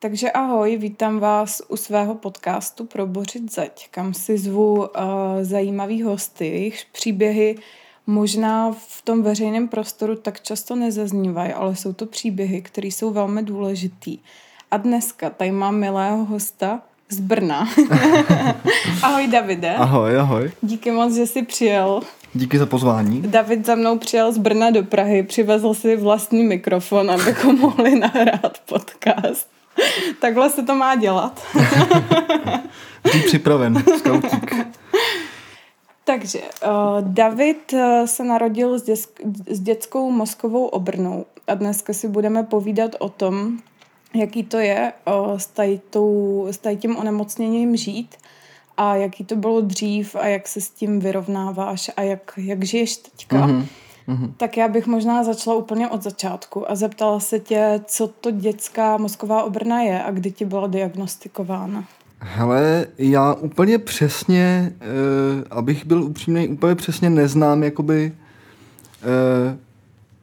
Takže ahoj, vítám vás u svého podcastu Probořit zeď, kam si zvu uh, zajímavý hosty, jejichž příběhy možná v tom veřejném prostoru tak často nezaznívají, ale jsou to příběhy, které jsou velmi důležitý. A dneska tady mám milého hosta z Brna. ahoj Davide. Ahoj, ahoj. Díky moc, že jsi přijel. Díky za pozvání. David za mnou přijel z Brna do Prahy, přivezl si vlastní mikrofon, abychom mohli nahrát podcast. Takhle se to má dělat. Jsi připraven, skautík. Takže uh, David uh, se narodil s, děsk- s dětskou mozkovou obrnou a dneska si budeme povídat o tom, jaký to je uh, s tím onemocněním žít a jaký to bylo dřív a jak se s tím vyrovnáváš a jak, jak žiješ teďka. Mm-hmm. Mm-hmm. Tak já bych možná začala úplně od začátku a zeptala se tě, co to dětská mozková obrna je a kdy ti byla diagnostikována. Hele, já úplně přesně, uh, abych byl upřímný, úplně přesně neznám jakoby uh,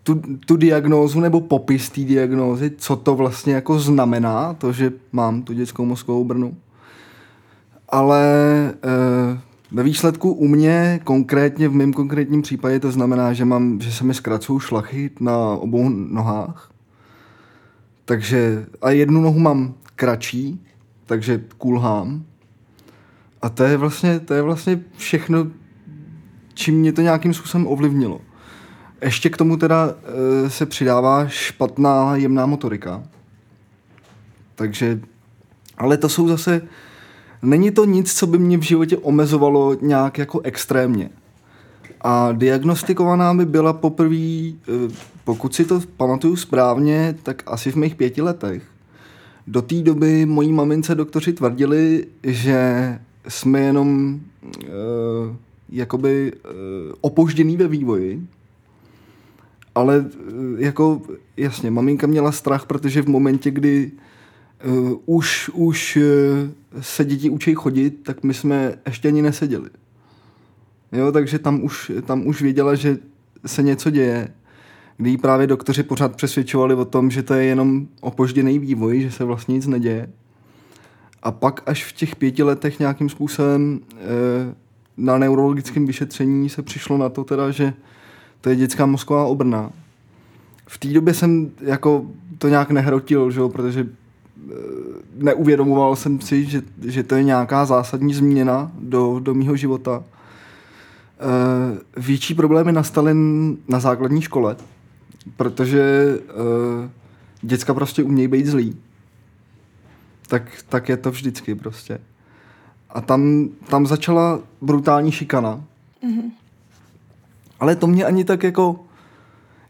tu, tu diagnózu nebo popis té diagnózy, co to vlastně jako znamená, to, že mám tu dětskou mozkovou brnu. Ale uh, ve výsledku u mě konkrétně, v mém konkrétním případě to znamená, že, mám, že se mi zkracují šlachy na obou nohách. Takže a jednu nohu mám kratší, takže kulhám. A to je vlastně, to je vlastně všechno, čím mě to nějakým způsobem ovlivnilo. Ještě k tomu teda e, se přidává špatná jemná motorika. Takže, ale to jsou zase, není to nic, co by mě v životě omezovalo nějak jako extrémně. A diagnostikovaná by byla poprvé, e, pokud si to pamatuju správně, tak asi v mých pěti letech. Do té doby mojí mamince doktoři tvrdili, že jsme jenom uh, jakoby uh, opožděný ve vývoji, ale jako jasně, maminka měla strach, protože v momentě, kdy uh, už, už uh, se děti učí chodit, tak my jsme ještě ani neseděli. Jo, takže tam už, tam už věděla, že se něco děje kdy právě doktoři pořád přesvědčovali o tom, že to je jenom opožděný vývoj, že se vlastně nic neděje. A pak až v těch pěti letech nějakým způsobem e, na neurologickém vyšetření se přišlo na to teda, že to je dětská mozková obrna. V té době jsem jako to nějak nehrotil, že jo, protože neuvědomoval jsem si, že, že to je nějaká zásadní změna do, do mýho života. E, větší problémy nastaly na základní škole, protože uh, děcka prostě umějí být zlý. Tak, tak je to vždycky prostě. A tam, tam začala brutální šikana. Mm-hmm. Ale to mě ani tak jako,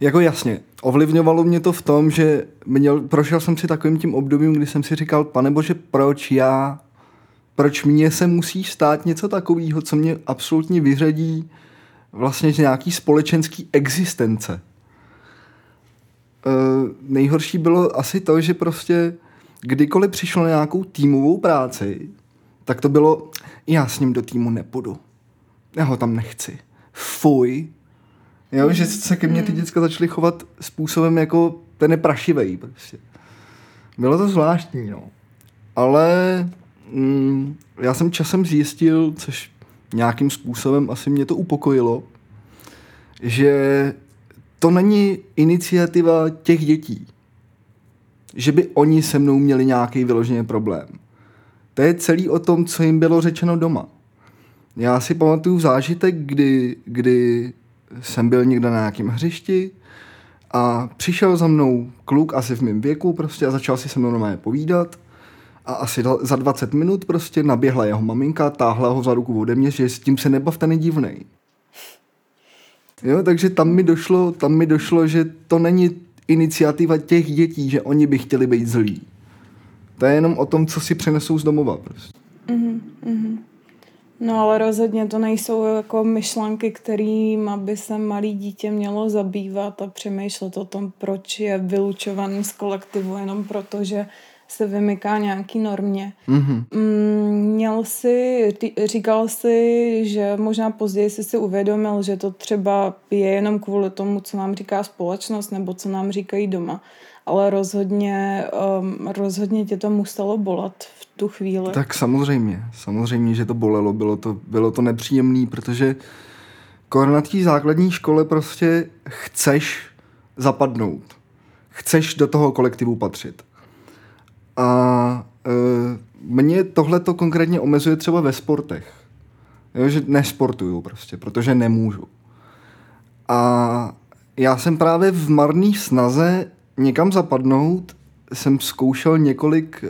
jako jasně, ovlivňovalo mě to v tom, že měl, prošel jsem si takovým tím obdobím, kdy jsem si říkal, pane bože, proč já, proč mě se musí stát něco takového, co mě absolutně vyřadí vlastně z nějaký společenský existence. Uh, nejhorší bylo asi to, že prostě kdykoliv přišlo na nějakou týmovou práci, tak to bylo, já s ním do týmu nepůjdu. Já ho tam nechci. Fuj. Jo, že se ke mně ty hmm. děcka začaly chovat způsobem jako ten je prašivej prostě. Bylo to zvláštní, no. Ale mm, já jsem časem zjistil, což nějakým způsobem asi mě to upokojilo, že to není iniciativa těch dětí, že by oni se mnou měli nějaký vyložený problém. To je celý o tom, co jim bylo řečeno doma. Já si pamatuju zážitek, kdy, kdy jsem byl někde na nějakém hřišti a přišel za mnou kluk asi v mém věku prostě a začal si se mnou normálně povídat a asi za 20 minut prostě naběhla jeho maminka, táhla ho za ruku ode mě, že s tím se nebavte, nedivnej. Jo, takže tam mi, došlo, tam mi došlo, že to není iniciativa těch dětí, že oni by chtěli být zlí. To je jenom o tom, co si přenesou z domova. Prostě. Mm-hmm. No ale rozhodně to nejsou jako myšlenky, kterým by se malý dítě mělo zabývat a přemýšlet o tom, proč je vylučovaný z kolektivu jenom proto, že se vymyká nějaký normě. Mm-hmm. Měl si, říkal si, že možná později si si uvědomil, že to třeba je jenom kvůli tomu, co nám říká společnost nebo co nám říkají doma. Ale rozhodně, um, rozhodně tě to muselo bolet v tu chvíli. Tak samozřejmě, samozřejmě, že to bolelo. Bylo to, bylo to nepříjemné, protože na té základní škole prostě chceš zapadnout. Chceš do toho kolektivu patřit. A e, mě tohle to konkrétně omezuje třeba ve sportech. Jo, že nesportuju prostě, protože nemůžu. A já jsem právě v marné snaze někam zapadnout, jsem zkoušel několik e,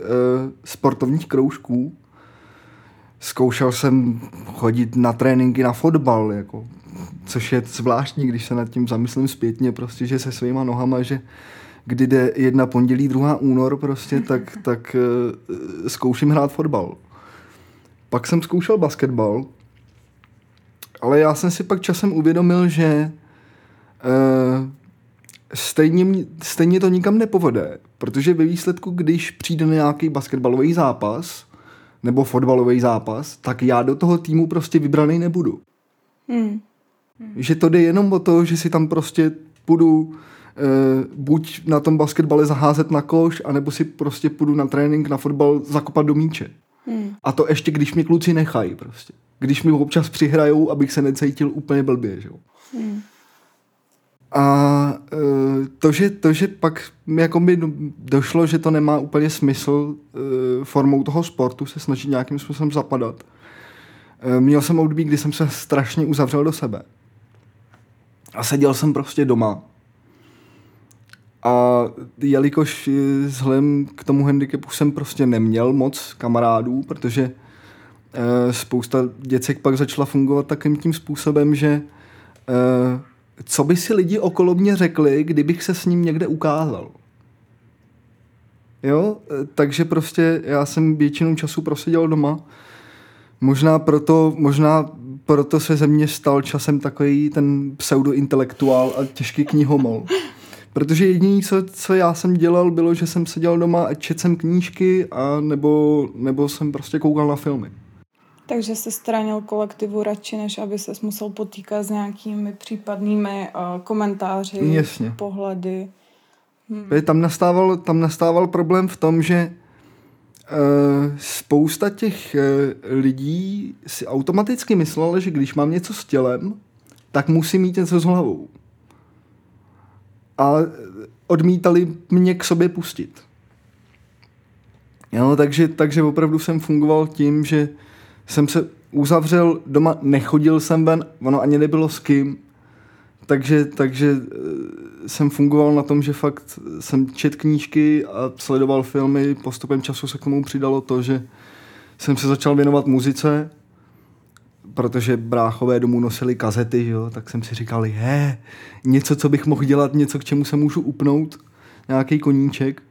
sportovních kroužků. Zkoušel jsem chodit na tréninky na fotbal, jako, což je zvláštní, když se nad tím zamyslím zpětně, prostě, že se svýma nohama, že kdy jde jedna pondělí, druhá únor prostě, tak, tak uh, zkouším hrát fotbal. Pak jsem zkoušel basketbal, ale já jsem si pak časem uvědomil, že uh, stejně, stejně to nikam nepovede, protože ve výsledku, když přijde nějaký basketbalový zápas nebo fotbalový zápas, tak já do toho týmu prostě vybraný nebudu. Hmm. Hmm. Že to jde jenom o to, že si tam prostě budu Eh, buď na tom basketbale zaházet na koš, anebo si prostě půjdu na trénink, na fotbal zakopat do míče. Hmm. A to ještě, když mi kluci nechají prostě. Když mi občas přihrajou, abych se necítil úplně blbě, že jo. Hmm. A uh, to, že, to, že pak jako by došlo, že to nemá úplně smysl uh, formou toho sportu se snažit nějakým způsobem zapadat. Uh, měl jsem období, kdy jsem se strašně uzavřel do sebe. A seděl jsem prostě doma a jelikož vzhledem k tomu handicapu jsem prostě neměl moc kamarádů, protože e, spousta děcek pak začala fungovat takým tím způsobem, že e, co by si lidi okolo mě řekli, kdybych se s ním někde ukázal. Jo, e, takže prostě já jsem většinou času proseděl doma. Možná proto, možná proto se ze mě stal časem takový ten pseudointelektuál a těžký knihomol. Protože jediné, co, co já jsem dělal, bylo, že jsem seděl doma a četl jsem knížky a nebo, nebo jsem prostě koukal na filmy. Takže se stranil kolektivu radši, než aby se musel potýkat s nějakými případnými uh, komentáři, Jasně. pohledy. Hmm. Tam, nastával, tam nastával problém v tom, že uh, spousta těch uh, lidí si automaticky myslela, že když mám něco s tělem, tak musím mít něco s hlavou a odmítali mě k sobě pustit. Jo, takže, takže opravdu jsem fungoval tím, že jsem se uzavřel doma, nechodil jsem ven, ono ani nebylo s kým, takže, takže eh, jsem fungoval na tom, že fakt jsem čet knížky a sledoval filmy, postupem času se k tomu přidalo to, že jsem se začal věnovat muzice, protože bráchové domů nosili kazety, jo, tak jsem si říkal, he, něco, co bych mohl dělat, něco, k čemu se můžu upnout, nějaký koníček.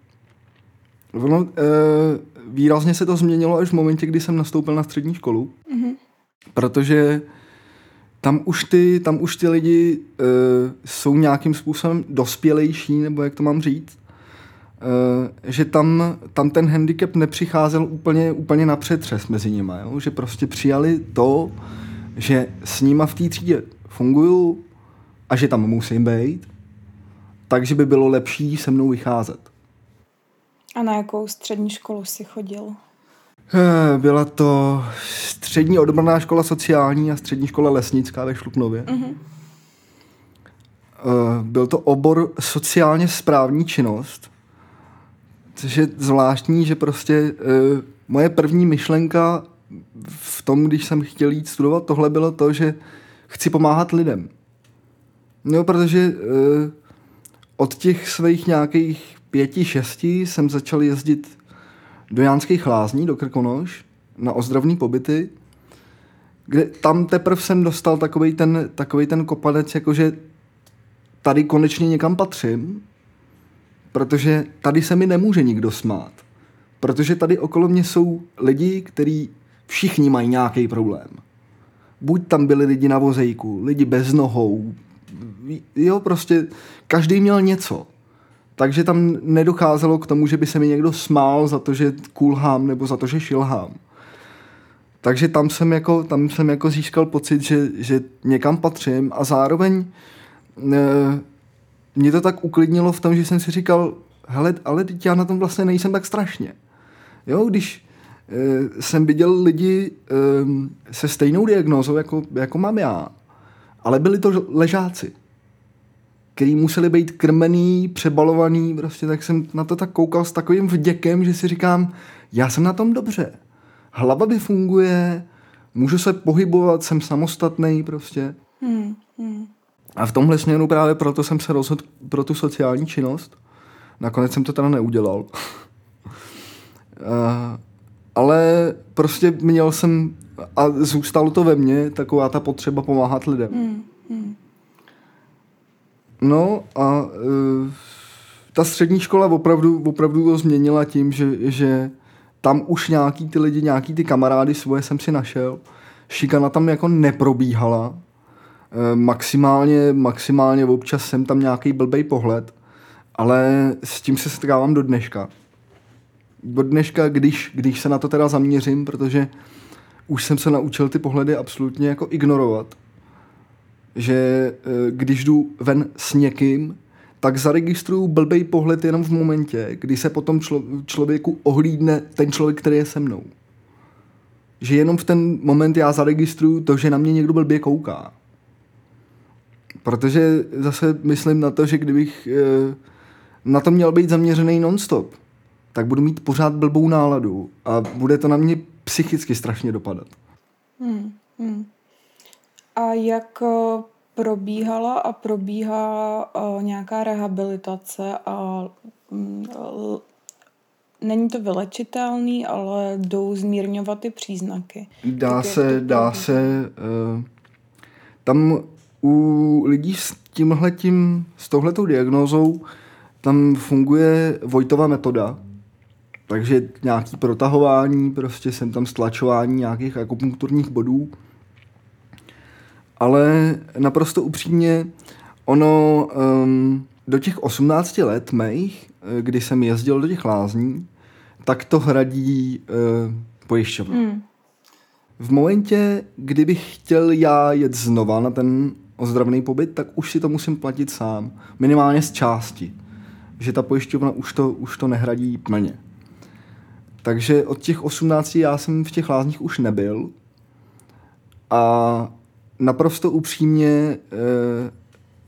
Ono, e, výrazně se to změnilo až v momentě, kdy jsem nastoupil na střední školu, mm-hmm. protože tam už ty, tam už ty lidi e, jsou nějakým způsobem dospělejší, nebo jak to mám říct, e, že tam, tam ten handicap nepřicházel úplně, úplně na přetřes mezi nimi, jo? že prostě přijali to, že s nima v té třídě funguju a že tam musím být, takže by bylo lepší se mnou vycházet. A na jakou střední školu jsi chodil? Eh, byla to střední odborná škola sociální a střední škola lesnická ve Šluknově. Mm-hmm. Byl to obor sociálně správní činnost, což je zvláštní, že prostě eh, moje první myšlenka v tom, když jsem chtěl jít studovat, tohle bylo to, že chci pomáhat lidem. No, protože od těch svých nějakých pěti, šesti jsem začal jezdit do Jánských lázní, do Krkonoš, na ozdravný pobyty, kde tam teprve jsem dostal takový ten, takový ten kopanec, jakože tady konečně někam patřím, protože tady se mi nemůže nikdo smát. Protože tady okolo mě jsou lidi, kteří všichni mají nějaký problém. Buď tam byli lidi na vozejku, lidi bez nohou, jo, prostě každý měl něco. Takže tam nedocházelo k tomu, že by se mi někdo smál za to, že kulhám nebo za to, že šilhám. Takže tam jsem jako, tam jsem jako získal pocit, že, že někam patřím a zároveň e, mě to tak uklidnilo v tom, že jsem si říkal, hele, ale teď já na tom vlastně nejsem tak strašně. Jo, když e, jsem viděl lidi e, se stejnou diagnózou, jako, jako mám já, ale byli to ležáci, který museli být krmený, přebalovaný, prostě tak jsem na to tak koukal s takovým vděkem, že si říkám, já jsem na tom dobře. Hlava by funguje, můžu se pohybovat, jsem samostatný prostě. Hmm, hmm. A v tomhle směru právě proto jsem se rozhodl pro tu sociální činnost. Nakonec jsem to teda neudělal. uh, ale prostě měl jsem a zůstalo to ve mně taková ta potřeba pomáhat lidem. Hmm, hmm. No a uh, ta střední škola opravdu, opravdu to změnila tím, že, že tam už nějaký ty lidi, nějaký ty kamarády svoje jsem si našel. Šikana tam jako neprobíhala. E, maximálně, maximálně občas jsem tam nějaký blbej pohled, ale s tím se setkávám do dneška. Do dneška, když, když se na to teda zaměřím, protože už jsem se naučil ty pohledy absolutně jako ignorovat. Že e, když jdu ven s někým, tak zaregistruju blbej pohled jenom v momentě, kdy se potom člo- člověku ohlídne ten člověk, který je se mnou. Že jenom v ten moment já zaregistruju to, že na mě někdo blbě kouká. Protože zase myslím na to, že kdybych e, na to měl být zaměřený nonstop, tak budu mít pořád blbou náladu a bude to na mě psychicky strašně dopadat. Hmm, hmm. A jak eh, probíhala a probíhá uh, nějaká rehabilitace a um, není to vylečitelný, ale jdou zmírňovat ty příznaky. Dá tak se, dá se, tam u lidí s tímhletím, s touhletou diagnózou, tam funguje Vojtova metoda, takže nějaký protahování, prostě jsem tam stlačování nějakých akupunkturních bodů, ale naprosto upřímně, ono um, do těch 18 let mých, eh, kdy jsem jezdil do těch lázní, tak to hradí uh, pojišťovna. Mm. V momentě, kdybych chtěl já jet znova na ten ozdravný pobyt, tak už si to musím platit sám. Minimálně z části. Že ta pojišťovna už to, už to nehradí plně. Takže od těch 18 já jsem v těch lázních už nebyl. A naprosto upřímně e,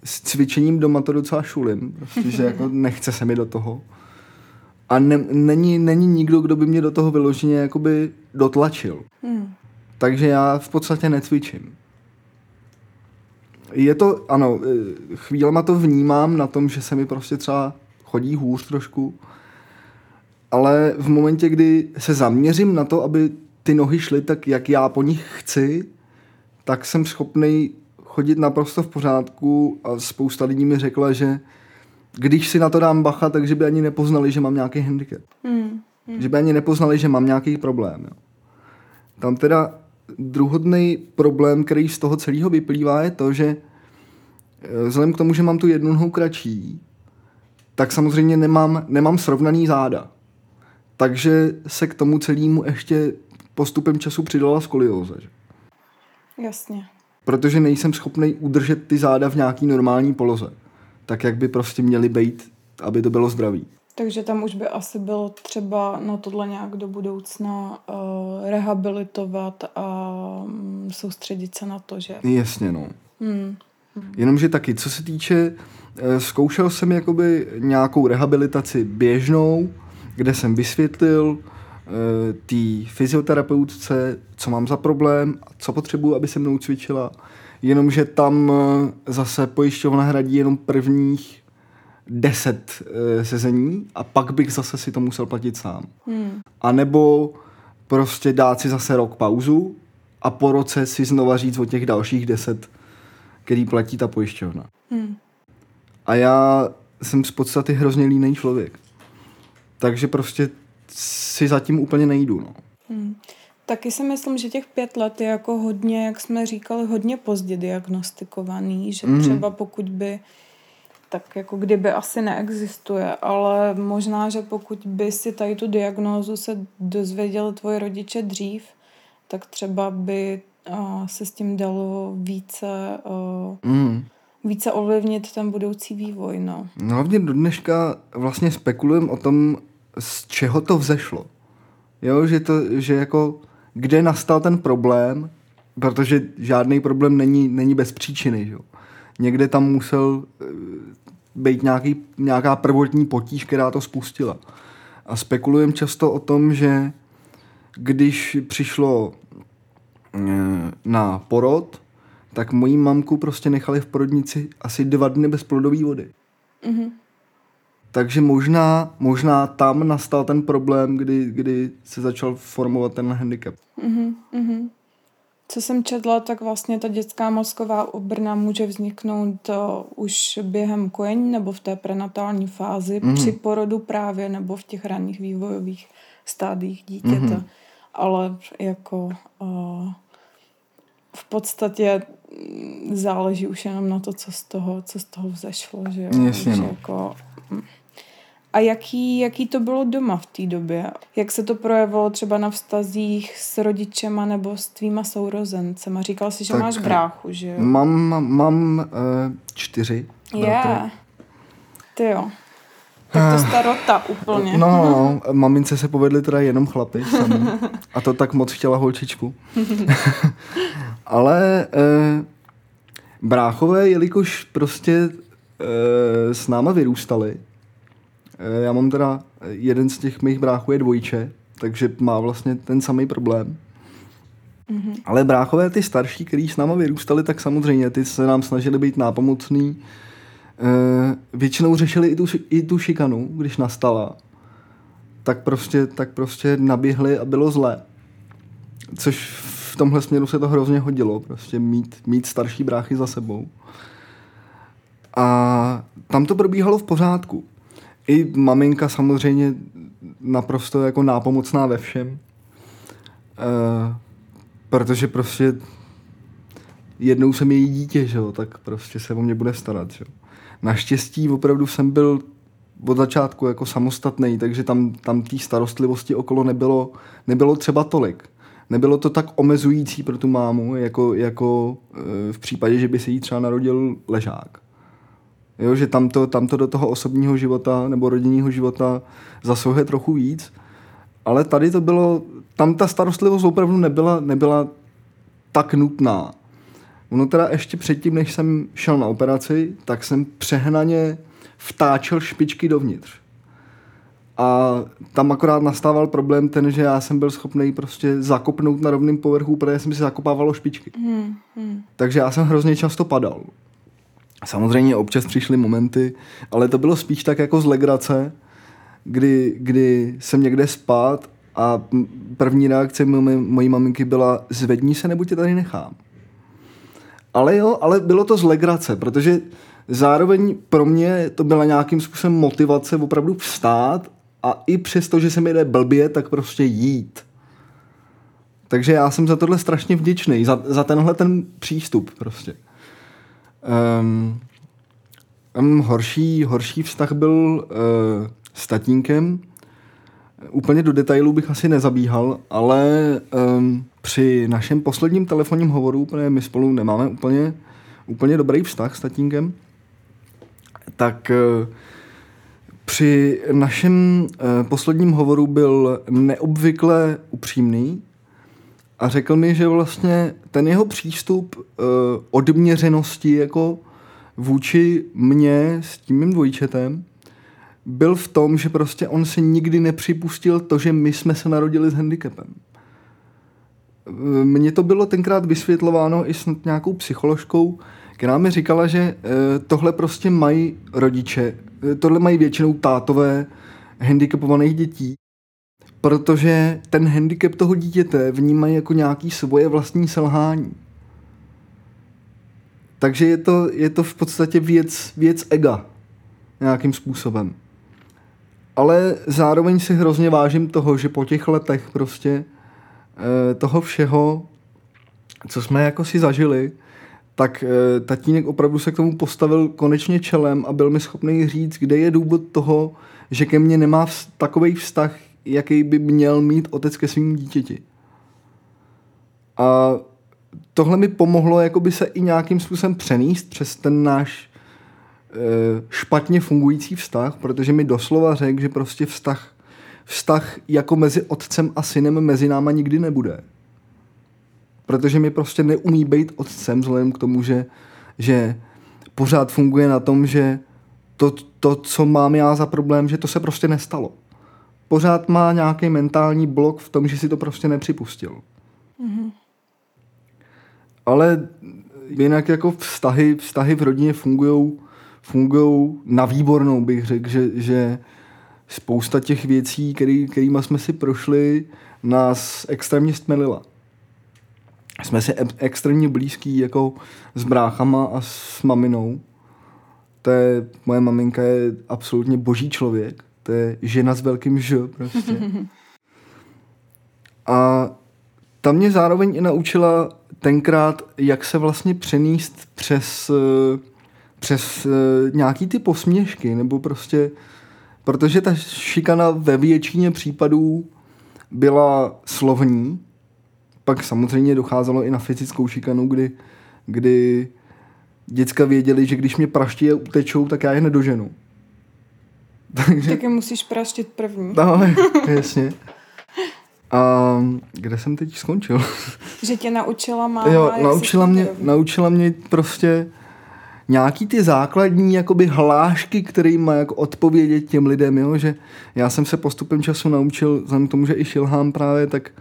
s cvičením doma to docela šulím, prostě, že jako nechce se mi do toho. A ne, není, není nikdo, kdo by mě do toho vyloženě jakoby dotlačil. Hmm. Takže já v podstatě necvičím. Je to, ano, eh, chvílema to vnímám na tom, že se mi prostě třeba chodí hůř trošku, ale v momentě, kdy se zaměřím na to, aby ty nohy šly tak, jak já po nich chci, tak jsem schopný chodit naprosto v pořádku a spousta lidí mi řekla, že když si na to dám bacha, takže by ani nepoznali, že mám nějaký handicap. Hmm. Hmm. Že by ani nepoznali, že mám nějaký problém. Jo. Tam teda druhodný problém, který z toho celého vyplývá, je to, že eh, vzhledem k tomu, že mám tu jednu nohu kratší, tak samozřejmě nemám, nemám srovnaný záda. Takže se k tomu celému ještě postupem času přidala skolioza. Že? Jasně. Protože nejsem schopný udržet ty záda v nějaký normální poloze. Tak, jak by prostě měly být, aby to bylo zdravý. Takže tam už by asi bylo třeba na tohle nějak do budoucna uh, rehabilitovat a um, soustředit se na to, že... Jasně, no. Hmm. Jenomže taky, co se týče, uh, zkoušel jsem jakoby nějakou rehabilitaci běžnou, kde jsem vysvětlil, Eh, té fyzioterapeutce, co mám za problém, co potřebuji, aby se mnou cvičila. Jenomže tam eh, zase pojišťovna hradí jenom prvních deset e, sezení a pak bych zase si to musel platit sám. Hmm. A nebo prostě dát si zase rok pauzu a po roce si znova říct o těch dalších deset, který platí ta pojišťovna. Hmm. A já jsem z podstaty hrozně línej člověk. Takže prostě si zatím úplně nejdu. No. Hmm. Taky si myslím, že těch pět let je jako hodně, jak jsme říkali, hodně pozdě diagnostikovaný, že mm. třeba pokud by tak jako kdyby asi neexistuje, ale možná, že pokud by si tady tu diagnózu se dozvěděli tvoje rodiče dřív, tak třeba by uh, se s tím dalo více, uh, mm. více ovlivnit ten budoucí vývoj. No. no hlavně do dneška vlastně spekulujeme o tom, z čeho to vzešlo. Jo, že to, že jako kde nastal ten problém, protože žádný problém není, není bez příčiny. Že? Někde tam musel eh, být nějaký, nějaká prvotní potíž, která to spustila. A spekulujeme často o tom, že když přišlo eh, na porod, tak mojí mamku prostě nechali v porodnici asi dva dny bez plodové vody. Mm-hmm. Takže možná, možná tam nastal ten problém, kdy, kdy se začal formovat ten handicap. Mm-hmm. Co jsem četla, tak vlastně ta dětská mozková obrna může vzniknout uh, už během kojení nebo v té prenatální fázi, mm-hmm. při porodu právě nebo v těch ranních vývojových stádiích dítěte. Mm-hmm. Ale jako uh, v podstatě záleží už jenom na to, co z toho, co z toho vzešlo. Že jo? Jasně, že no. jako, hm. A jaký, jaký to bylo doma v té době? Jak se to projevilo třeba na vztazích s rodičema nebo s tvýma sourozencema? Říkal jsi, že tak máš bráchu, že jo? Mám, mám, uh, čtyři. Je. Yeah. Ty jo. Tak to starota úplně. No, no, no, mamince se povedly teda jenom chlapy. Sami. A to tak moc chtěla holčičku. Ale eh, bráchové, jelikož prostě eh, s náma vyrůstali, Eh, já mám teda, eh, jeden z těch mých bráchů je dvojče, takže má vlastně ten samý problém. Mm-hmm. Ale bráchové, ty starší, kteří s náma vyrůstali, tak samozřejmě ty se nám snažili být nápomocný. E, většinou řešili i tu, i tu šikanu, když nastala. Tak prostě, tak prostě naběhli a bylo zlé. Což v tomhle směru se to hrozně hodilo, prostě mít, mít starší bráchy za sebou. A tam to probíhalo v pořádku i maminka samozřejmě naprosto jako nápomocná ve všem. Uh, protože prostě jednou jsem její dítě, že jo, tak prostě se o mě bude starat, že jo. Naštěstí opravdu jsem byl od začátku jako samostatný, takže tam, tam té starostlivosti okolo nebylo, nebylo třeba tolik. Nebylo to tak omezující pro tu mámu, jako, jako eh, v případě, že by se jí třeba narodil ležák. Jo, že tam to, tam to do toho osobního života nebo rodinného života zasahuje trochu víc. Ale tady to bylo, tam ta starostlivost opravdu nebyla, nebyla tak nutná. Ono teda ještě předtím, než jsem šel na operaci, tak jsem přehnaně vtáčel špičky dovnitř. A tam akorát nastával problém ten, že já jsem byl schopný prostě zakopnout na rovném povrchu, protože jsem si zakopával špičky. Hmm, hmm. Takže já jsem hrozně často padal. Samozřejmě občas přišly momenty, ale to bylo spíš tak jako z legrace, kdy, kdy jsem někde spát a první reakce mojí maminky byla zvedni se, nebo tě tady nechám. Ale jo, ale bylo to z legrace, protože zároveň pro mě to byla nějakým způsobem motivace opravdu vstát a i přesto, že se mi jde blbě, tak prostě jít. Takže já jsem za tohle strašně vděčný, za, za tenhle ten přístup prostě. Um, um, horší, horší vztah byl uh, s tatínkem. Úplně do detailů bych asi nezabíhal, ale um, při našem posledním telefonním hovoru, protože my spolu nemáme úplně, úplně dobrý vztah s tatínkem, tak uh, při našem uh, posledním hovoru byl neobvykle upřímný a řekl mi, že vlastně ten jeho přístup uh, odměřenosti jako vůči mně s tím mým dvojčetem byl v tom, že prostě on si nikdy nepřipustil to, že my jsme se narodili s handicapem. Mně to bylo tenkrát vysvětlováno i s nějakou psycholožkou, která mi říkala, že tohle prostě mají rodiče, tohle mají většinou tátové handicapovaných dětí protože ten handicap toho dítěte vnímají jako nějaký svoje vlastní selhání. Takže je to, je to v podstatě věc, věc ega nějakým způsobem. Ale zároveň si hrozně vážím toho, že po těch letech prostě eh, toho všeho, co jsme jako si zažili, tak e, tatínek opravdu se k tomu postavil konečně čelem a byl mi schopný říct, kde je důvod toho, že ke mně nemá takový vztah, jaký by měl mít otec ke svým dítěti. A tohle mi pomohlo jakoby se i nějakým způsobem přenést přes ten náš e, špatně fungující vztah, protože mi doslova řekl, že prostě vztah, vztah jako mezi otcem a synem mezi náma nikdy nebude. Protože mi prostě neumí být otcem vzhledem k tomu, že, že pořád funguje na tom, že to, to, co mám já za problém, že to se prostě nestalo. Pořád má nějaký mentální blok v tom, že si to prostě nepřipustil. Mm-hmm. Ale jinak jako vztahy, vztahy v rodině fungují fungují na výbornou, bych řekl, že, že spousta těch věcí, který, kterýma jsme si prošli, nás extrémně stmelila. Jsme si extrémně blízký jako s bráchama a s maminou. To je, moje maminka je absolutně boží člověk. To je žena s velkým ž prostě. A ta mě zároveň i naučila tenkrát, jak se vlastně přenést přes, eh, přes eh, nějaký ty posměšky, nebo prostě, protože ta šikana ve většině případů byla slovní, pak samozřejmě docházelo i na fyzickou šikanu, kdy, kdy děcka věděli, že když mě praští a utečou, tak já je nedoženu. Takže... Tak je musíš praštit první. No, jasně. A kde jsem teď skončil? Že tě naučila máma, Jo, naučila mě, naučila mě prostě nějaký ty základní jakoby hlášky, který má jako odpovědět těm lidem, jo? že já jsem se postupem času naučil, vzhledem k tomu, že i šilhám právě, tak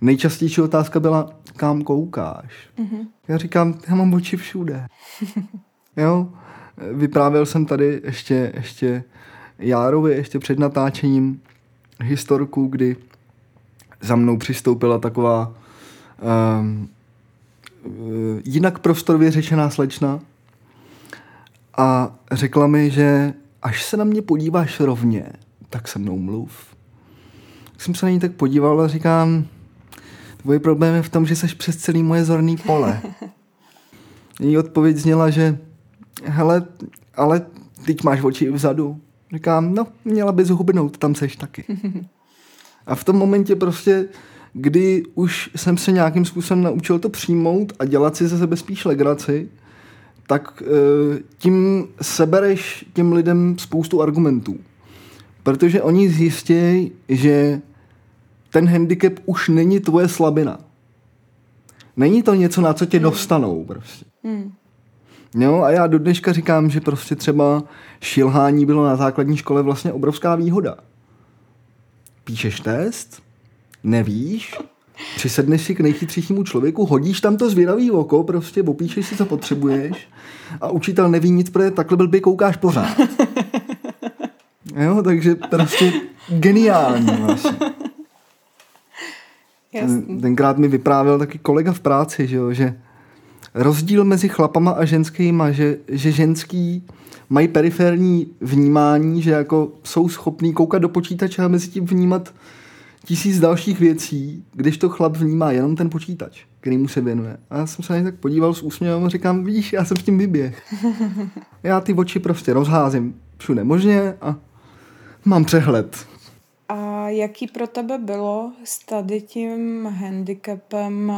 nejčastější otázka byla, kam koukáš? Mm-hmm. Já říkám, já mám oči všude. jo, vyprávěl jsem tady ještě, ještě Járovi, ještě před natáčením historku, kdy za mnou přistoupila taková um, jinak prostorově řečená slečna a řekla mi, že až se na mě podíváš rovně, tak se mnou mluv. Tak jsem se na ní tak podíval a říkám, tvůj problém je v tom, že seš přes celý moje zorný pole. Její odpověď zněla, že hele, ale teď máš oči vzadu. Říkám, no, měla bys hubnout, tam seš taky. A v tom momentě prostě, kdy už jsem se nějakým způsobem naučil to přijmout a dělat si ze sebe spíš legraci, tak eh, tím sebereš těm lidem spoustu argumentů. Protože oni zjistějí, že ten handicap už není tvoje slabina. Není to něco, na co tě dostanou prostě. Hmm. Jo, a já do dneška říkám, že prostě třeba šilhání bylo na základní škole vlastně obrovská výhoda píšeš test, nevíš, přisedneš si k nejchytřejšímu člověku, hodíš tam to zvědavý oko, prostě opíšeš si, co potřebuješ a učitel neví nic, protože takhle blbě koukáš pořád. Jo, takže prostě geniální vlastně. Jasný. Tenkrát mi vyprávěl taky kolega v práci, že, jo, že rozdíl mezi chlapama a ženskýma, že, že ženský mají periferní vnímání, že jako jsou schopní koukat do počítače a mezi tím vnímat tisíc dalších věcí, když to chlap vnímá jenom ten počítač, který mu se věnuje. A já jsem se na ně tak podíval s úsměvem a říkám, vidíš, já jsem s tím vyběh. Já ty oči prostě rozházím všude možně a mám přehled. A jaký pro tebe bylo s tady tím handicapem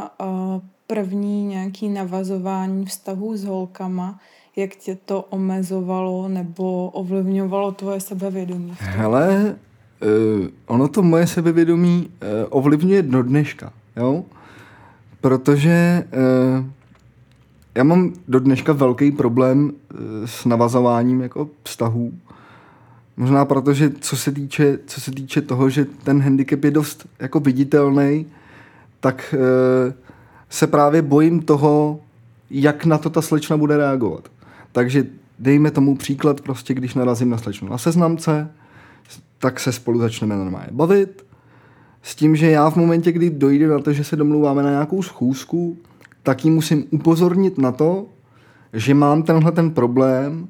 první nějaký navazování vztahů s holkama? jak tě to omezovalo nebo ovlivňovalo tvoje sebevědomí? Hele, uh, ono to moje sebevědomí uh, ovlivňuje do dneška, jo? Protože uh, já mám do dneška velký problém uh, s navazováním jako vztahů. Možná protože, co se týče, co se týče toho, že ten handicap je dost jako viditelný, tak uh, se právě bojím toho, jak na to ta slečna bude reagovat. Takže dejme tomu příklad, prostě když narazím na slečnu na seznamce, tak se spolu začneme normálně bavit, s tím, že já v momentě, kdy dojde na to, že se domluváme na nějakou schůzku, tak jí musím upozornit na to, že mám tenhle ten problém,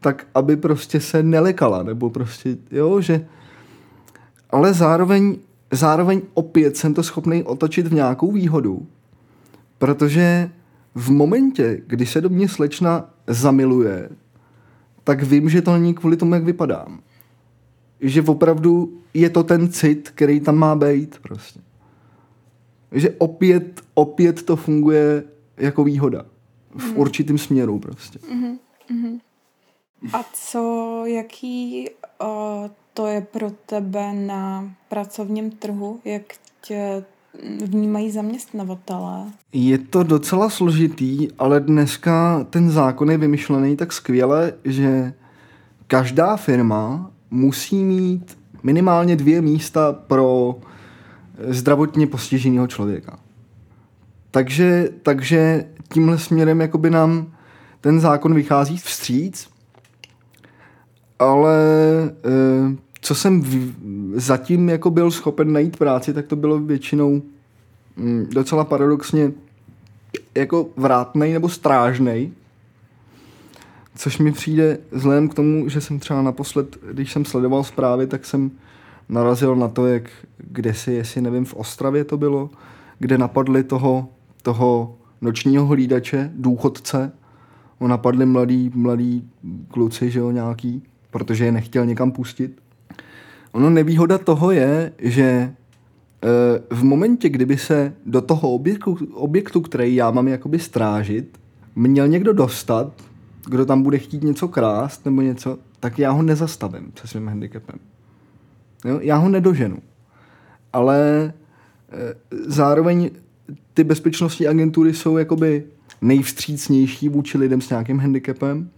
tak aby prostě se nelekala, nebo prostě, jo, že... Ale zároveň, zároveň opět jsem to schopný otočit v nějakou výhodu, protože v momentě, kdy se do mě slečna zamiluje, tak vím, že to není kvůli tomu, jak vypadám. Že opravdu je to ten cit, který tam má být prostě. Že opět, opět to funguje jako výhoda. V mm. určitém směru prostě. Mm-hmm. A co, jaký uh, to je pro tebe na pracovním trhu? Jak tě vnímají zaměstnavatelé? Je to docela složitý, ale dneska ten zákon je vymyšlený tak skvěle, že každá firma musí mít minimálně dvě místa pro zdravotně postiženého člověka. Takže, takže tímhle směrem jakoby nám ten zákon vychází vstříc, ale e, co jsem v, zatím jako byl schopen najít práci, tak to bylo většinou mm, docela paradoxně jako vrátnej nebo strážnej, což mi přijde vzhledem k tomu, že jsem třeba naposled, když jsem sledoval zprávy, tak jsem narazil na to, jak kde si, jestli nevím, v Ostravě to bylo, kde napadli toho, toho nočního hlídače, důchodce, ho napadli mladý, mladý kluci, že jo, nějaký, protože je nechtěl někam pustit. Ono nevýhoda toho je, že e, v momentě, kdyby se do toho objektu, objektu, který já mám jakoby strážit, měl někdo dostat, kdo tam bude chtít něco krást nebo něco, tak já ho nezastavím se svým handicapem. Jo? Já ho nedoženu. Ale e, zároveň ty bezpečnostní agentury jsou jakoby nejvstřícnější vůči lidem s nějakým handicapem,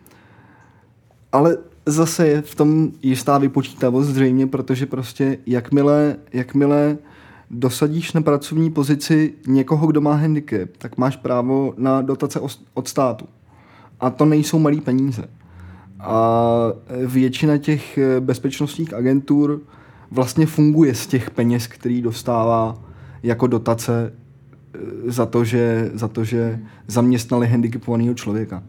ale zase je v tom jistá vypočítavost zřejmě, protože prostě jakmile, jakmile dosadíš na pracovní pozici někoho, kdo má handicap, tak máš právo na dotace od státu. A to nejsou malé peníze. A většina těch bezpečnostních agentur vlastně funguje z těch peněz, který dostává jako dotace eh, za to, že, za to, že zaměstnali handicapovaného člověka.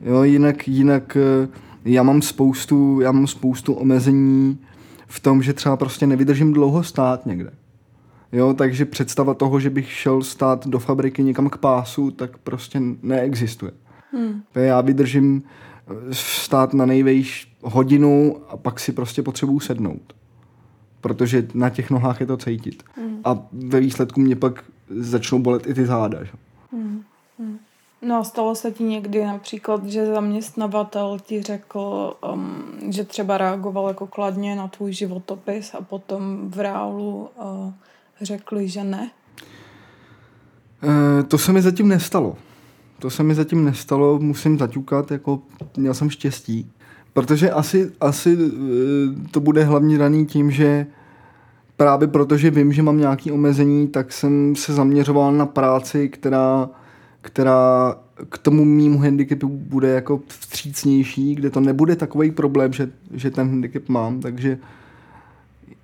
Jo, jinak, jinak eh, já mám spoustu, já mám spoustu omezení v tom, že třeba prostě nevydržím dlouho stát někde. Jo, takže představa toho, že bych šel stát do fabriky někam k pásu, tak prostě neexistuje. Hmm. Já vydržím eh, stát na nejvejš hodinu a pak si prostě potřebuju sednout. Protože na těch nohách je to cítit. Hmm. A ve výsledku mě pak začnou bolet i ty záda. Že? Hmm. Hmm. No stalo se ti někdy například, že zaměstnavatel ti řekl, um, že třeba reagoval jako kladně na tvůj životopis a potom v reálu uh, řekli, že ne? E, to se mi zatím nestalo. To se mi zatím nestalo, musím zaťukat, jako měl jsem štěstí. Protože asi, asi eh, to bude hlavně daný tím, že právě protože vím, že mám nějaké omezení, tak jsem se zaměřoval na práci, která která k tomu mýmu handicapu bude jako vstřícnější, kde to nebude takový problém, že, že ten handicap mám, takže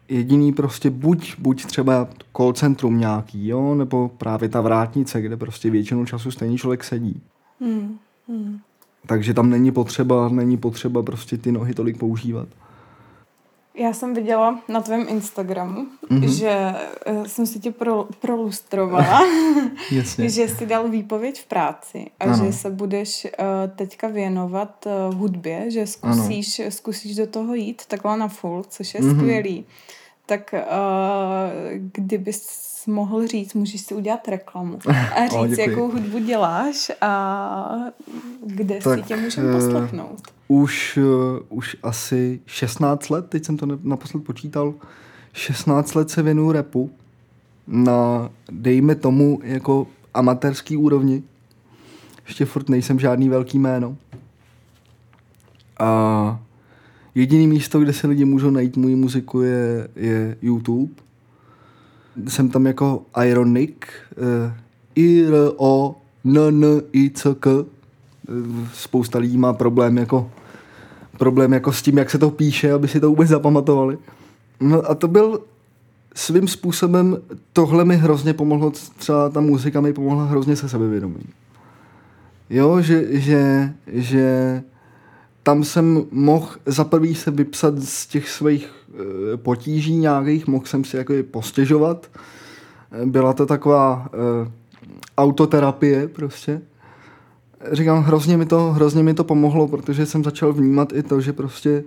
jediný prostě buď, buď třeba call centrum nějaký, jo, nebo právě ta vrátnice, kde prostě většinu času stejný člověk sedí. Hmm, hmm. Takže tam není potřeba, není potřeba prostě ty nohy tolik používat. Já jsem viděla na tvém Instagramu, mm-hmm. že uh, jsem si tě pro, prolustrovala, že jsi dal výpověď v práci a ano. že se budeš uh, teďka věnovat uh, hudbě, že zkusíš, zkusíš do toho jít takhle na full, což je mm-hmm. skvělý. Tak uh, kdybys mohl říct, můžeš si udělat reklamu a říct, oh, jakou hudbu děláš a kde tak, si tě můžeme poslechnout už, uh, už asi 16 let, teď jsem to naposled počítal, 16 let se věnuju repu na, dejme tomu, jako amatérský úrovni. Ještě furt nejsem žádný velký jméno. A jediný místo, kde se lidi můžou najít moji muziku, je, je YouTube. Jsem tam jako Ironic, uh, I, R, O, N, N, I, C, K. Spousta lidí má problém jako problém jako s tím, jak se to píše, aby si to vůbec zapamatovali. No a to byl svým způsobem, tohle mi hrozně pomohlo, třeba ta muzika mi pomohla hrozně se sebevědomím. Jo, že, že, že tam jsem mohl za prvý se vypsat z těch svých e, potíží nějakých, mohl jsem si jako postěžovat. Byla to taková e, autoterapie prostě. Říkám, hrozně mi, to, hrozně mi to pomohlo, protože jsem začal vnímat i to, že prostě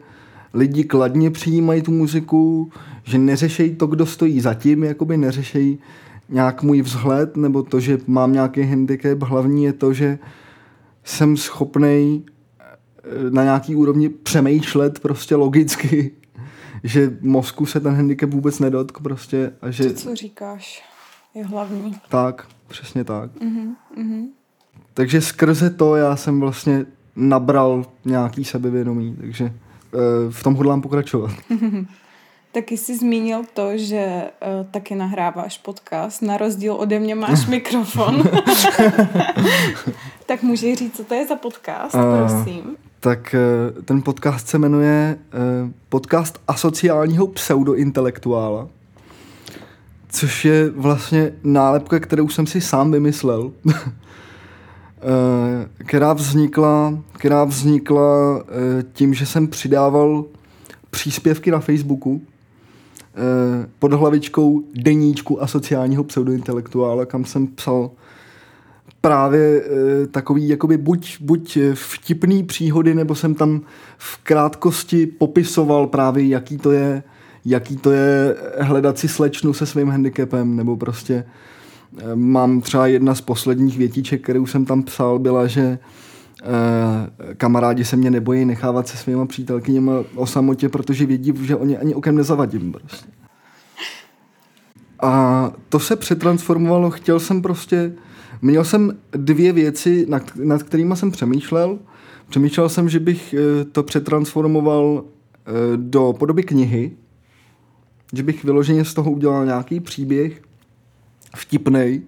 lidi kladně přijímají tu muziku, že neřešejí to, kdo stojí zatím, jakoby neřešejí nějak můj vzhled, nebo to, že mám nějaký handicap. Hlavní je to, že jsem schopný na nějaký úrovni přemýšlet prostě logicky, že mozku se ten handicap vůbec nedotk prostě. A že... To, co říkáš, je hlavní. Tak, přesně tak. Mm-hmm. Takže skrze to já jsem vlastně nabral nějaký sebevědomí, takže e, v tom hodlám pokračovat. Taky jsi zmínil to, že uh, taky nahráváš podcast, na rozdíl ode mě máš mikrofon. tak můžeš říct, co to je za podcast, uh, prosím tak eh, ten podcast se jmenuje eh, podcast asociálního pseudointelektuála, což je vlastně nálepka, kterou jsem si sám vymyslel, eh, která vznikla, která vznikla tím, že jsem přidával příspěvky na Facebooku pod hlavičkou deníčku asociálního pseudointelektuála, kam jsem psal právě takový jakoby buď, buď vtipný příhody, nebo jsem tam v krátkosti popisoval právě, jaký to je, jaký to je hledat si slečnu se svým handicapem, nebo prostě mám třeba jedna z posledních větíček, kterou jsem tam psal, byla, že e, kamarádi se mě nebojí nechávat se svýma přítelkyněma o samotě, protože vědí, že oni ani okem nezavadím prostě. A to se přetransformovalo, chtěl jsem prostě Měl jsem dvě věci, nad, nad kterými jsem přemýšlel. Přemýšlel jsem, že bych eh, to přetransformoval eh, do podoby knihy, že bych vyloženě z toho udělal nějaký příběh vtipnej.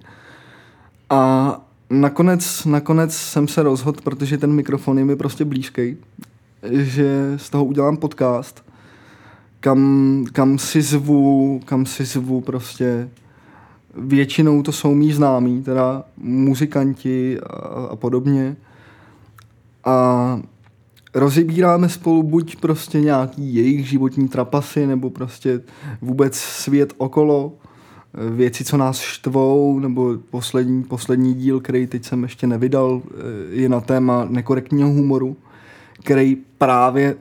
A nakonec, nakonec jsem se rozhodl, protože ten mikrofon je mi prostě blízký, že z toho udělám podcast, kam, kam si zvu, kam si zvu prostě. Většinou to jsou mý známí, teda muzikanti a, a podobně. A rozebíráme spolu buď prostě nějaký jejich životní trapasy, nebo prostě vůbec svět okolo, věci, co nás štvou, nebo poslední, poslední díl, který teď jsem ještě nevydal, je na téma nekorektního humoru, který právě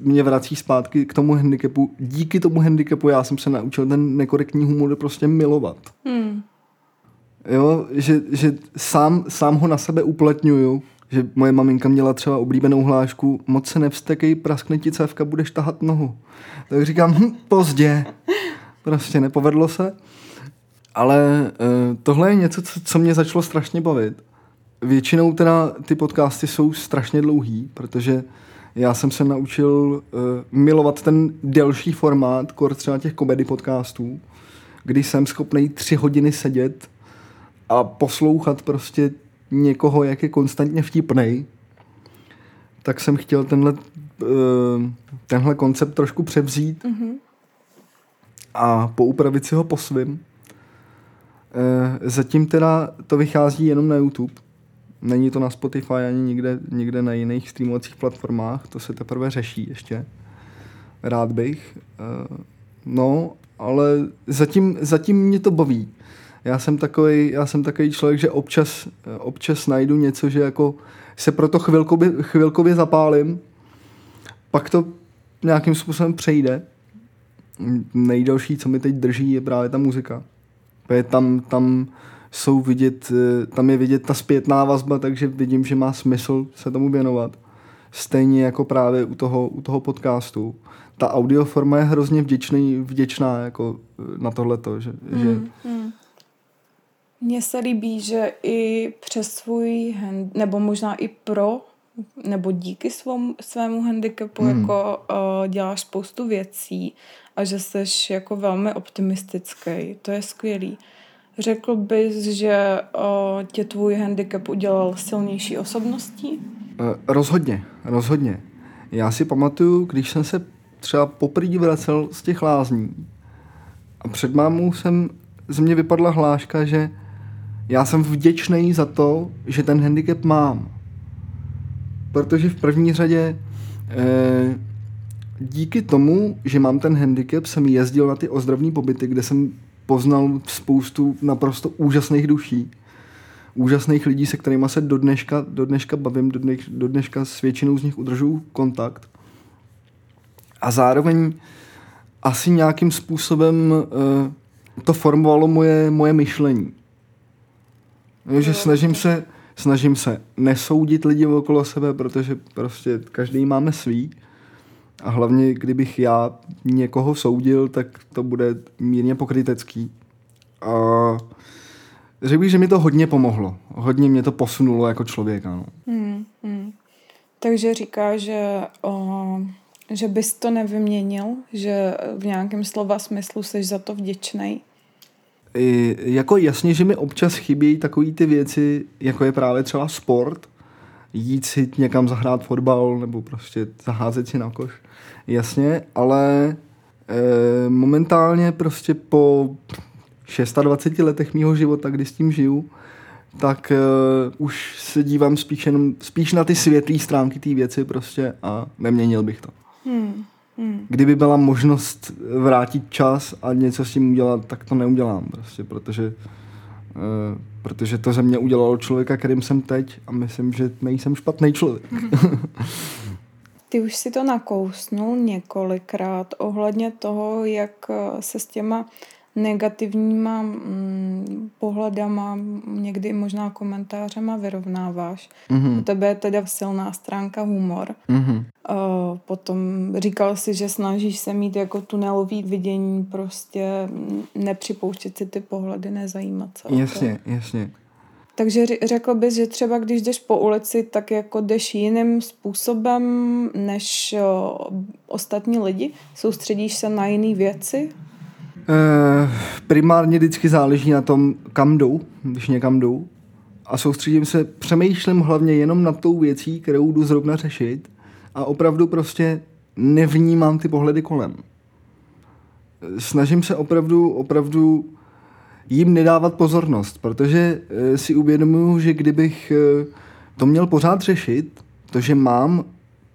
mě vrací zpátky k tomu handicapu. Díky tomu handicapu já jsem se naučil ten nekorektní humor prostě milovat. Hmm. Jo, že, že sám, sám ho na sebe uplatňuju. Že moje maminka měla třeba oblíbenou hlášku moc se nevstekej, praskne ti cévka, budeš tahat nohu. Tak říkám, hm, pozdě. Prostě nepovedlo se. Ale uh, tohle je něco, co, co mě začalo strašně bavit. Většinou teda ty podcasty jsou strašně dlouhý, protože já jsem se naučil uh, milovat ten delší formát, kor třeba těch komedy podcastů, kdy jsem schopný tři hodiny sedět a poslouchat prostě někoho, jak je konstantně vtipnej, tak jsem chtěl tenhle, uh, tenhle koncept trošku převzít mm-hmm. a poupravit si ho po svým. Uh, zatím teda to vychází jenom na YouTube. Není to na Spotify ani nikde, nikde na jiných streamovacích platformách, to se teprve řeší ještě. Rád bych. Uh, no, ale zatím, zatím mě to baví. Já jsem takový, já jsem takový člověk, že občas, občas najdu něco, že jako se proto chvilkově, chvilkově zapálím, pak to nějakým způsobem přejde. Nejdelší, co mi teď drží, je právě ta muzika. Tam, tam jsou vidět, eh, tam je vidět ta zpětná vazba, takže vidím, že má smysl se tomu věnovat. Stejně jako právě u toho, u toho podcastu. Ta audioforma je hrozně vděčný, vděčná jako eh, na tohleto, že, mm, že mm. Mně se líbí, že i přes svůj hand, nebo možná i pro, nebo díky svom, svému handicapu hmm. jako uh, děláš spoustu věcí a že jsi jako velmi optimistický. To je skvělý. Řekl bys, že uh, tě tvůj handicap udělal silnější osobností? Uh, rozhodně, rozhodně. Já si pamatuju, když jsem se třeba poprvé vracel z těch lázní a před mámou jsem, z mě vypadla hláška, že já jsem vděčný za to, že ten handicap mám. Protože v první řadě eh, díky tomu, že mám ten handicap, jsem jezdil na ty ozdravní pobyty, kde jsem poznal spoustu naprosto úžasných duší. úžasných lidí, se kterými se do dneška, do dneška bavím, do, dneš, do dneška s většinou z nich udržuju kontakt. A zároveň asi nějakým způsobem uh, to formovalo moje, moje myšlení. že snažím se, snažím se nesoudit lidi okolo sebe, protože prostě každý máme svý. A hlavně, kdybych já někoho soudil, tak to bude mírně pokrytecký. A řekl bych, že mi to hodně pomohlo. Hodně mě to posunulo jako člověka. No. Hmm, hmm. Takže říká, že, o, že bys to nevyměnil, že v nějakém slova smyslu jsi za to vděčný. I, jako jasně, že mi občas chybí takové ty věci, jako je právě třeba sport, jít si někam zahrát fotbal nebo prostě zaházet si na koš. Jasně, ale e, momentálně prostě po 26 letech mýho života, kdy s tím žiju, tak uh, už se dívám spíš, jenom, spíš na ty světlé stránky té věci prostě a neměnil bych to. Hmm. Hmm. Kdyby byla možnost vrátit čas a něco s tím udělat, tak to neudělám prostě, protože, uh, protože to ze mě udělalo člověka, kterým jsem teď a myslím, že nejsem špatný člověk. Ty už si to nakousnul několikrát ohledně toho, jak se s těma negativníma mm, pohledama, někdy možná komentářema vyrovnáváš. Mm-hmm. U tebe je teda silná stránka humor. Mm-hmm. Uh, potom říkal si, že snažíš se mít jako tunelový vidění, prostě nepřipouštět si ty pohledy, nezajímat se. Jasně, jasně. Takže řekl bys, že třeba když jdeš po ulici, tak jako jdeš jiným způsobem než ostatní lidi? Soustředíš se na jiné věci? Eh, primárně vždycky záleží na tom, kam jdou, když někam jdou. A soustředím se, přemýšlím hlavně jenom nad tou věcí, kterou jdu zrovna řešit a opravdu prostě nevnímám ty pohledy kolem. Snažím se opravdu, opravdu jim nedávat pozornost, protože eh, si uvědomuju, že kdybych eh, to měl pořád řešit, to, že mám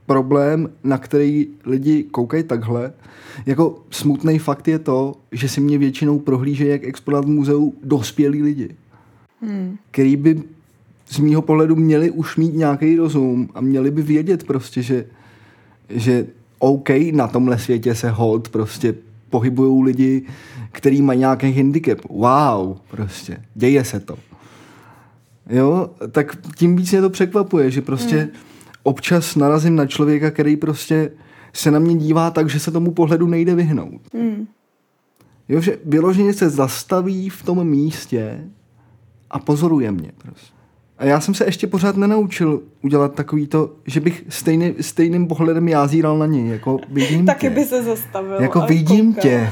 problém, na který lidi koukají takhle. Jako smutný fakt je to, že si mě většinou prohlíže jak exponát v muzeu dospělí lidi, hmm. který by z mýho pohledu měli už mít nějaký rozum a měli by vědět prostě, že, že OK, na tomhle světě se hold prostě pohybují lidi, který mají nějaký handicap. Wow, prostě, děje se to. Jo, tak tím víc mě to překvapuje, že prostě hmm občas narazím na člověka, který prostě se na mě dívá tak, že se tomu pohledu nejde vyhnout. Mm. Jo, že vyloženě se zastaví v tom místě a pozoruje mě prostě. A já jsem se ještě pořád nenaučil udělat takový to, že bych stejný, stejným pohledem jázíral na něj, jako vidím Taky tě. by se zastavil. Jako vidím koukal. tě.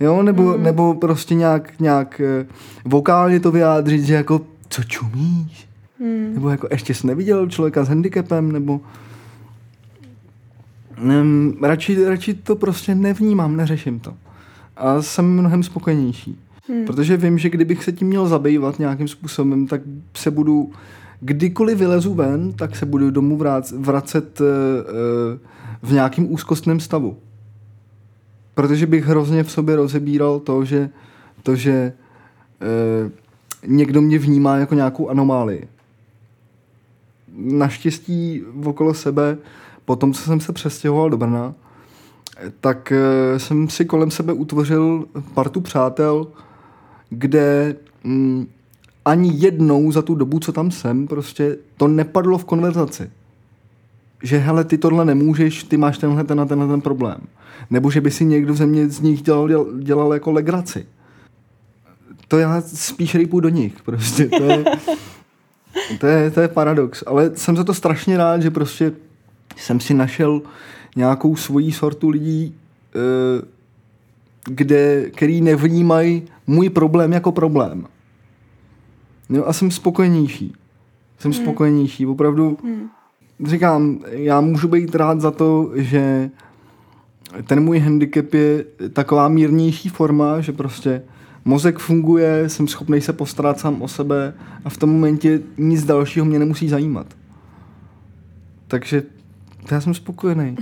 Jo, nebo, mm. nebo prostě nějak, nějak eh, vokálně to vyjádřit, že jako, co čumíš? Hmm. Nebo jako ještě jsi neviděl člověka s handicapem, nebo um, radši, radši to prostě nevnímám, neřeším to. A jsem mnohem spokojenější. Hmm. Protože vím, že kdybych se tím měl zabývat nějakým způsobem, tak se budu, kdykoliv vylezu ven, tak se budu domů vrát, vracet uh, v nějakým úzkostném stavu. Protože bych hrozně v sobě rozebíral to, že, to, že uh, někdo mě vnímá jako nějakou anomálii naštěstí okolo sebe, po tom, co jsem se přestěhoval do Brna, tak jsem si kolem sebe utvořil partu přátel, kde mm, ani jednou za tu dobu, co tam jsem, prostě to nepadlo v konverzaci. Že hele, ty tohle nemůžeš, ty máš tenhle ten a tenhle ten problém. Nebo že by si někdo ze mě z nich dělal, dělal, dělal jako legraci. To já spíš rýpu do nich. Prostě to je, to je, to je paradox, ale jsem za to strašně rád, že prostě jsem si našel nějakou svoji sortu lidí, eh, kde, který nevnímají můj problém jako problém. No a jsem spokojenější. Jsem hmm. spokojenější. Opravdu hmm. říkám, já můžu být rád za to, že ten můj handicap je taková mírnější forma, že prostě mozek funguje, jsem schopný se postarat sám o sebe a v tom momentě nic dalšího mě nemusí zajímat. Takže já jsem spokojený.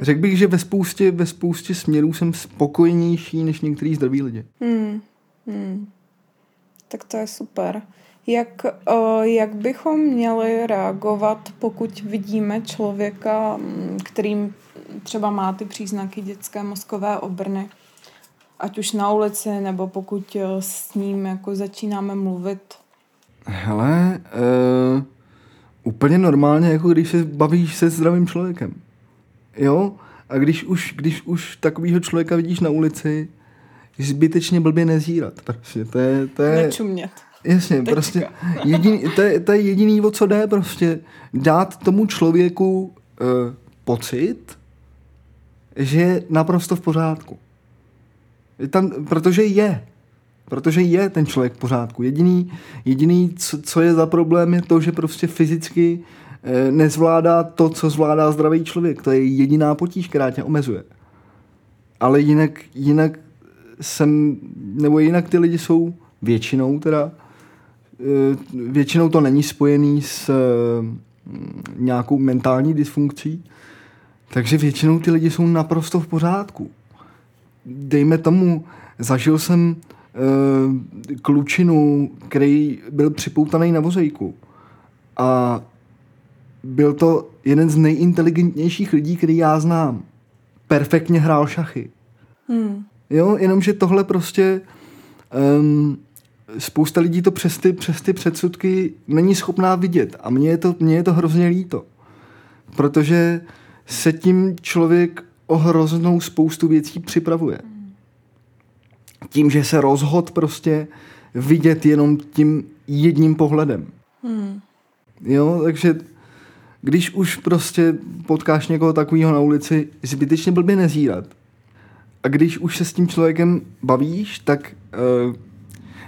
Řekl bych, že ve spoustě, ve spoustě směrů jsem spokojenější než některý zdraví lidi. Hmm. Hmm. Tak to je super. Jak, jak bychom měli reagovat, pokud vidíme člověka, kterým třeba má ty příznaky dětské mozkové obrny? Ať už na ulici, nebo pokud s ním jako začínáme mluvit? Hele, uh, úplně normálně, jako když se bavíš se zdravým člověkem. Jo? A když už, když už takovýho člověka vidíš na ulici, zbytečně blbě nezírat. Prostě to je, to je, Nečumět. Jasně, Teďka. prostě jediný, to, je, to je jediný, o co jde, prostě dát tomu člověku uh, pocit, že je naprosto v pořádku. Je tam, protože je. Protože je ten člověk v pořádku. Jediný, jediný co, co je za problém, je to, že prostě fyzicky eh, nezvládá to, co zvládá zdravý člověk. To je jediná potíž, která tě omezuje. Ale jinak, jinak jsem, nebo jinak ty lidi jsou většinou teda, eh, většinou to není spojený s eh, nějakou mentální dysfunkcí, takže většinou ty lidi jsou naprosto v pořádku. Dejme tomu, zažil jsem klučinu, který byl připoutaný na vozejku. A byl to jeden z nejinteligentnějších lidí, který já znám. Perfektně hrál šachy. Hmm. Jo, jenomže tohle prostě um, spousta lidí to přes ty, přes ty předsudky není schopná vidět. A mně je to, mně je to hrozně líto. Protože se tím člověk o hroznou spoustu věcí připravuje. Tím, že se rozhod prostě vidět jenom tím jedním pohledem. Hmm. Jo, takže když už prostě potkáš někoho takového na ulici, zbytečně blbě nezírat. A když už se s tím člověkem bavíš, tak uh,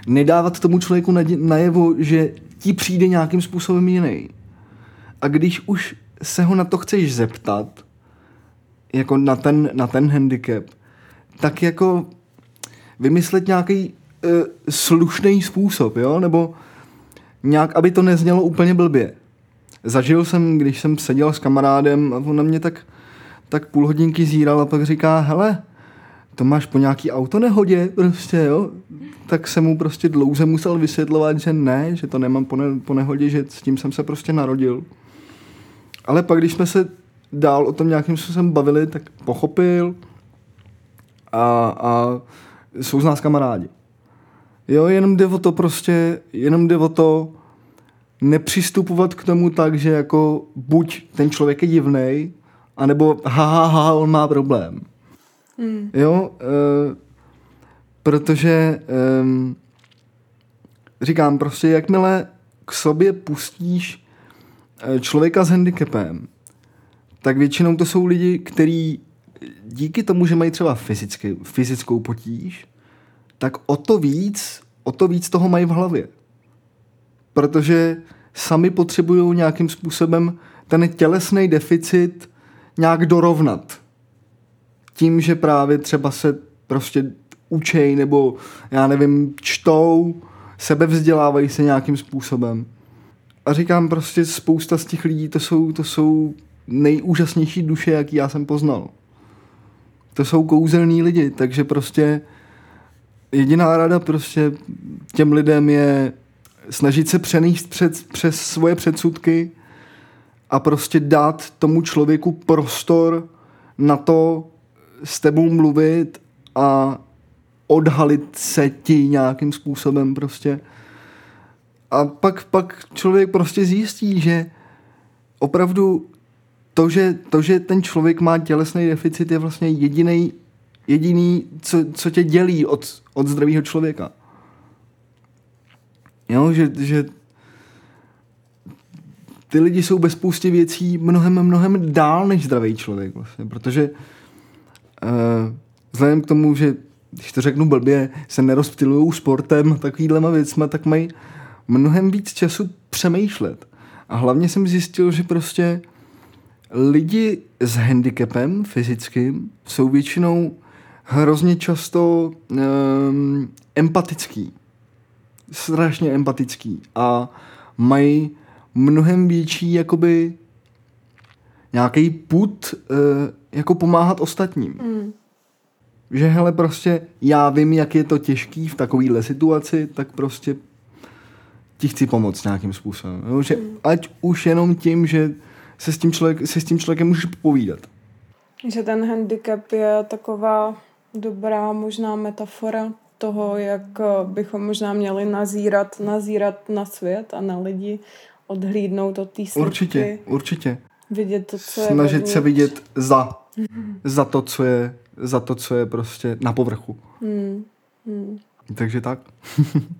nedávat tomu člověku najevo, že ti přijde nějakým způsobem jiný. A když už se ho na to chceš zeptat, jako na ten, na ten handicap, tak jako vymyslet nějaký uh, slušný způsob, jo, nebo nějak, aby to neznělo úplně blbě. Zažil jsem, když jsem seděl s kamarádem a on na mě tak, tak půl hodinky zíral a pak říká, hele, to máš po nějaký autonehodě prostě, jo? Tak jsem mu prostě dlouze musel vysvětlovat, že ne, že to nemám po, ne, po nehodě, že s tím jsem se prostě narodil. Ale pak, když jsme se dál o tom nějakým způsobem bavili, tak pochopil a, a jsou z nás kamarádi. Jo, jenom jde o to prostě, jenom jde o to nepřistupovat k tomu tak, že jako buď ten člověk je divnej, anebo ha, ha, ha, on má problém. Mm. Jo, e, protože e, říkám prostě, jakmile k sobě pustíš eh, člověka s handicapem, tak většinou to jsou lidi, kteří díky tomu, že mají třeba fyzicky, fyzickou potíž, tak o to víc, o to víc toho mají v hlavě. Protože sami potřebují nějakým způsobem ten tělesný deficit nějak dorovnat tím, že právě třeba se prostě učej nebo já nevím, čtou, sebevzdělávají se nějakým způsobem. A říkám prostě spousta z těch lidí, to jsou, to jsou nejúžasnější duše, jaký já jsem poznal. To jsou kouzelní lidi, takže prostě jediná rada prostě těm lidem je snažit se přenést před, přes svoje předsudky a prostě dát tomu člověku prostor na to, s tebou mluvit a odhalit se ti nějakým způsobem prostě. A pak, pak člověk prostě zjistí, že opravdu to že, to, že ten člověk má tělesný deficit, je vlastně jediný, jediný co, co tě dělí od, od zdravého člověka. Jo, že, že ty lidi jsou bez spousty věcí mnohem, mnohem dál než zdravý člověk vlastně, protože Uh, vzhledem k tomu, že když to řeknu blbě, se nerozptilují sportem takovýhlema věcma, tak mají mnohem víc času přemýšlet. A hlavně jsem zjistil, že prostě lidi s handicapem fyzickým jsou většinou hrozně často um, empatický. Strašně empatický. A mají mnohem větší jakoby nějaký put uh, jako pomáhat ostatním. Mm. Že hele, prostě já vím, jak je to těžký v takovéhle situaci, tak prostě ti chci pomoct nějakým způsobem. Jo? Že ať už jenom tím, že se s tím, člověk, se s tím člověkem můžeš povídat. Že ten handicap je taková dobrá možná metafora toho, jak eh, bychom možná měli nazírat, nazírat na svět a na lidi, odhlídnout od té Určitě, určitě. Vidět to, co je Snažit vevnitř. se vidět za, za to, co je, za to, co je prostě na povrchu. Hmm. Hmm. Takže tak.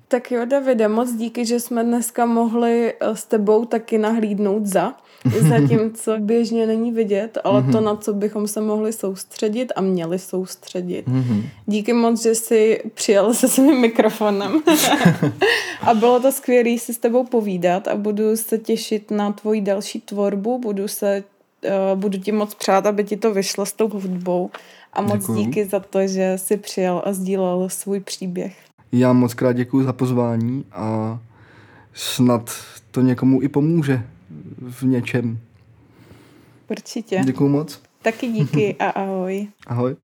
Tak jo, Davide, moc díky, že jsme dneska mohli eh, s tebou taky nahlídnout za, zatímco běžně není vidět, ale to, na co bychom se mohli soustředit a měli soustředit. Mhm. Díky moc, že jsi přijel se svým mikrofonem. a bylo to skvělé si s tebou povídat a budu se těšit na tvoji další tvorbu, budu se uh, budu ti moc přát, aby ti to vyšlo s tou hudbou. A moc Děkuju. díky za to, že jsi přijel a sdílel svůj příběh. Já moc krát děkuji za pozvání a snad to někomu i pomůže v něčem. Určitě. Děkuji moc. Taky díky a ahoj. Ahoj.